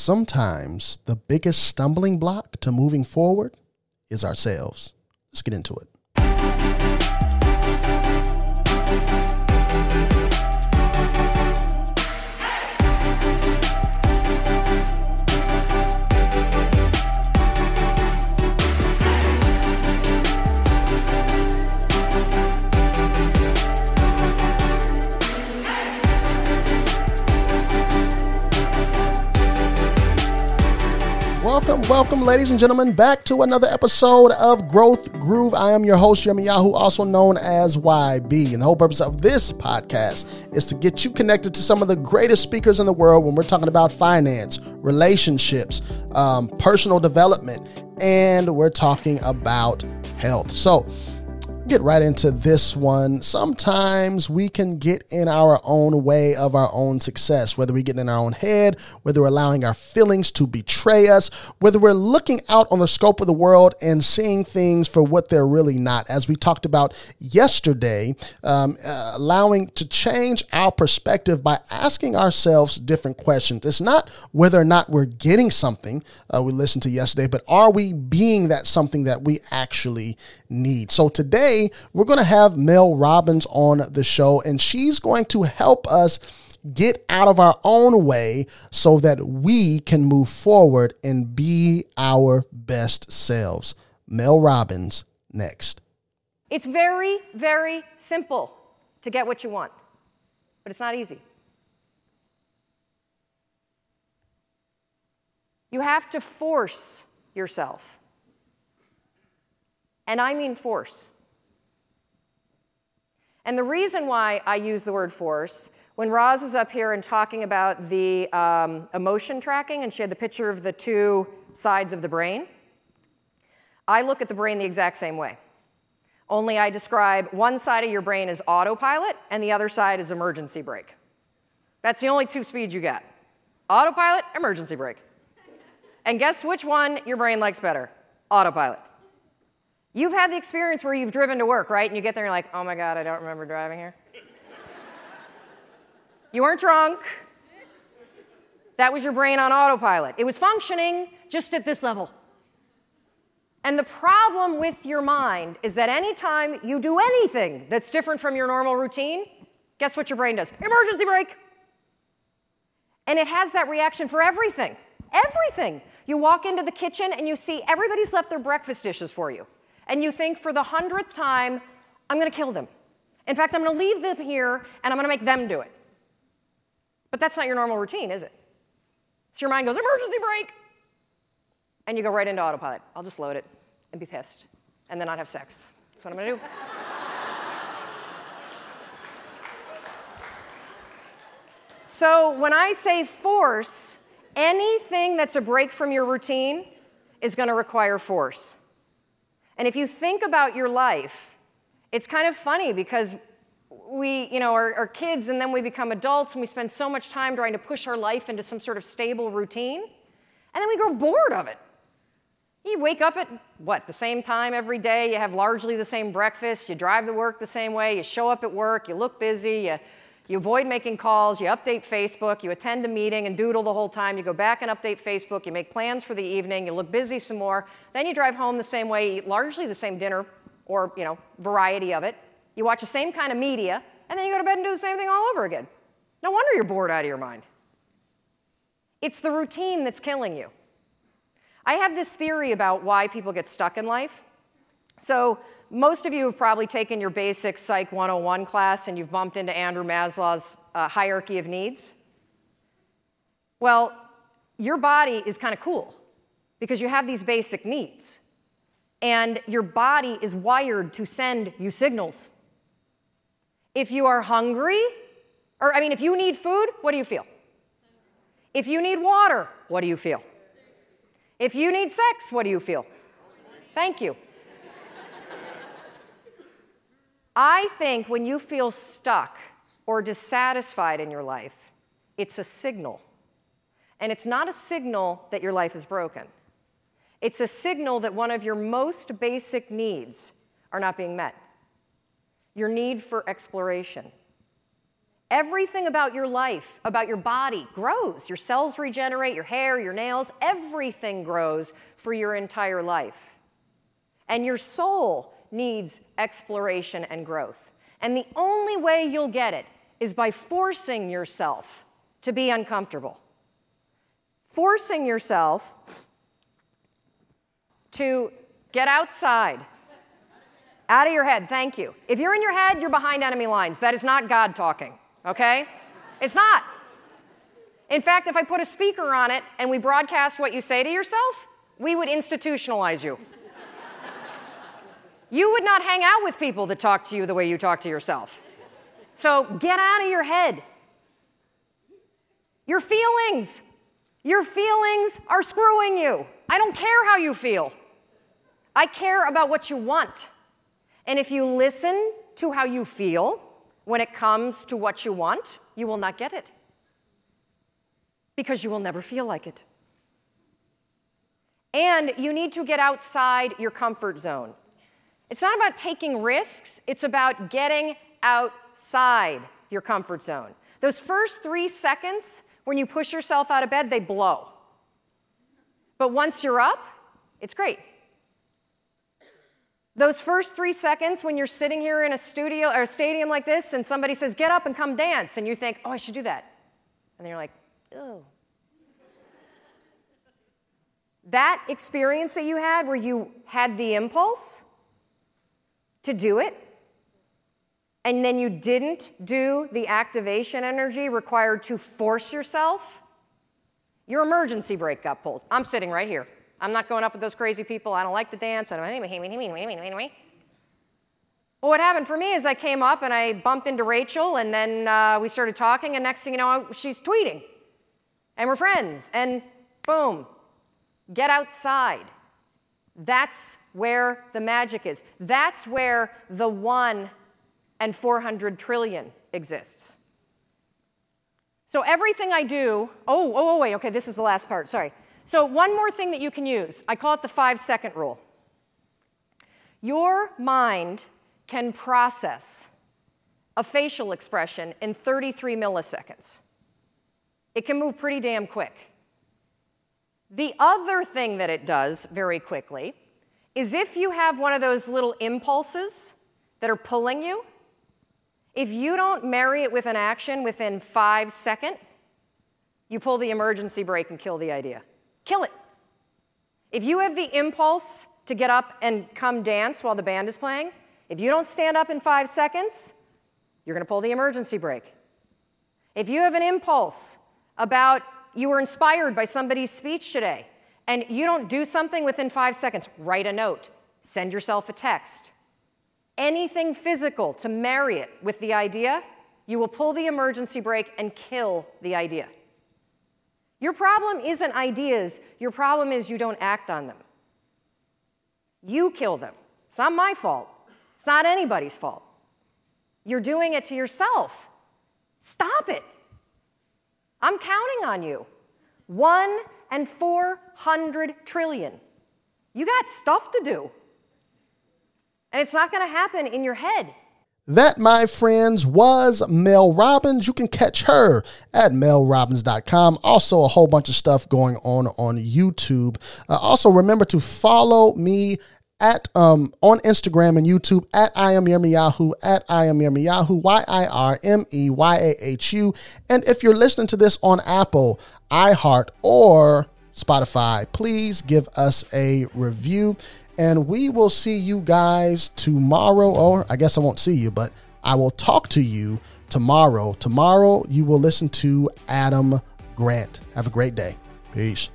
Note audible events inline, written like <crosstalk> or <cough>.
Sometimes the biggest stumbling block to moving forward is ourselves. Let's get into it. Welcome, ladies and gentlemen, back to another episode of Growth Groove. I am your host, Yirmeyahu, also known as YB. And the whole purpose of this podcast is to get you connected to some of the greatest speakers in the world when we're talking about finance, relationships, um, personal development, and we're talking about health. So, get right into this one. Sometimes we can get in our own way of our own success, whether we get in our own head, whether we're allowing our feelings to betray us, whether we're looking out on the scope of the world and seeing things for what they're really not. As we talked about yesterday, um, uh, allowing to change our perspective by asking ourselves different questions. It's not whether or not we're getting something uh, we listened to yesterday, but are we being that something that we actually need? So today, we're going to have Mel Robbins on the show, and she's going to help us get out of our own way so that we can move forward and be our best selves. Mel Robbins next. It's very, very simple to get what you want, but it's not easy. You have to force yourself. And I mean force. And the reason why I use the word force, when Roz was up here and talking about the um, emotion tracking, and she had the picture of the two sides of the brain, I look at the brain the exact same way. Only I describe one side of your brain as autopilot and the other side as emergency brake. That's the only two speeds you get autopilot, emergency brake. And guess which one your brain likes better? Autopilot. You've had the experience where you've driven to work, right? And you get there and you're like, oh my God, I don't remember driving here. you weren't drunk. That was your brain on autopilot. It was functioning just at this level. And the problem with your mind is that anytime you do anything that's different from your normal routine, guess what your brain does? Emergency brake. And it has that reaction for everything. Everything. You walk into the kitchen and you see everybody's left their breakfast dishes for you and you think for the hundredth time, I'm going to kill them. In fact, I'm going to leave them here and I'm going to make them do it. But that's not your normal routine, is it? So your mind goes, emergency brake. And you go right into autopilot. I'll just load it and be pissed and then not have sex. That's what I'm going to do. <laughs> so when I say force, anything that's a break from your routine is going to require force. And if you think about your life, it's kind of funny because we, you know, are, are, kids and then we become adults and we spend so much time trying to push our life into some sort of stable routine, and then we grow bored of it. You wake up at what, the same time every day, you have largely the same breakfast, you drive to work the same way, you show up at work, you look busy, you, you avoid making calls, you update Facebook, you attend a meeting and doodle the whole time, you go back and update Facebook, you make plans for the evening, you look busy some more, then you drive home the same way, eat largely the same dinner or, you know, variety of it. You watch the same kind of media, and then you go to bed and do the same thing all over again. No wonder you're bored out of your mind. It's the routine that's killing you. I have this theory about why people get stuck in life. So, most of you have probably taken your basic Psych 101 class and you've bumped into Andrew Maslow's uh, hierarchy of needs. Well, your body is kind of cool because you have these basic needs. And your body is wired to send you signals. If you are hungry, or I mean, if you need food, what do you feel? If you need water, what do you feel? If you need sex, what do you feel? Thank you. I think when you feel stuck or dissatisfied in your life, it's a signal. And it's not a signal that your life is broken. It's a signal that one of your most basic needs are not being met your need for exploration. Everything about your life, about your body, grows. Your cells regenerate, your hair, your nails, everything grows for your entire life. And your soul needs exploration and growth. And the only way you'll get it is by forcing yourself to be uncomfortable. Forcing yourself to get outside. Out of your head, thank you. If you're in your head, you're behind enemy lines. That is not God talking, okay? It's not. In fact, if I put a speaker on it and we broadcast what you say to yourself, we would institutionalize you. You would not hang out with people that talk to you the way you talk to yourself. So get out of your head. Your feelings, your feelings are screwing you. I don't care how you feel. I care about what you want. And if you listen to how you feel when it comes to what you want, you will not get it. Because you will never feel like it. And you need to get outside your comfort zone. It's not about taking risks, it's about getting outside your comfort zone. Those first three seconds when you push yourself out of bed, they blow. But once you're up, it's great. Those first three seconds when you're sitting here in a studio or a stadium like this and somebody says, get up and come dance, and you think, oh, I should do that. And then you're like, oh. that experience that you had where you had the impulse to do it, and then you didn't do the activation energy required to force yourself, your emergency brake got pulled. I'm sitting right here. I'm not going up with those crazy people. I don't like to dance. I don't anyway. Well, what happened for me is I came up and I bumped into Rachel, and then uh, we started talking, and next thing you know, she's tweeting. And we're friends, and boom, get outside. That's where the magic is. That's where the one and 400 trillion exists. So everything I do, oh, oh, oh, wait, okay, this is the last part, sorry. So one more thing that you can use, I call it the five second rule. Your mind can process a facial expression in 33 milliseconds. It can move pretty damn quick. The other thing that it does very quickly is if you have one of those little impulses that are pulling you, if you don't marry it with an action within five seconds, you pull the emergency brake and kill the idea. Kill it. If you have the impulse to get up and come dance while the band is playing, if you don't stand up in five seconds, you're going to pull the emergency brake. If you have an impulse about you were inspired by somebody's speech today and you don't do something within five seconds, write a note, send yourself a text, anything physical to marry it with the idea, you will pull the emergency brake and kill the idea. Your problem isn't ideas, your problem is you don't act on them. You kill them. It's not my fault. It's not anybody's fault. You're doing it to yourself. Stop it. I'm counting on you. One and 400 trillion. You got stuff to do. And it's not going to happen in your head. That, my friends, was Mel Robbins. You can catch her at melrobbins.com. Also, a whole bunch of stuff going on on YouTube. Uh, also, remember to follow me at um, on Instagram and YouTube at I am Yirmeyahu at I am Yirmeyahu Y I R M E Y A H U. And if you're listening to this on Apple, iHeart, or Spotify, please give us a review. And we will see you guys tomorrow, or I guess I won't see you, but I will talk to you tomorrow. Tomorrow, you will listen to Adam Grant. Have a great day. Peace.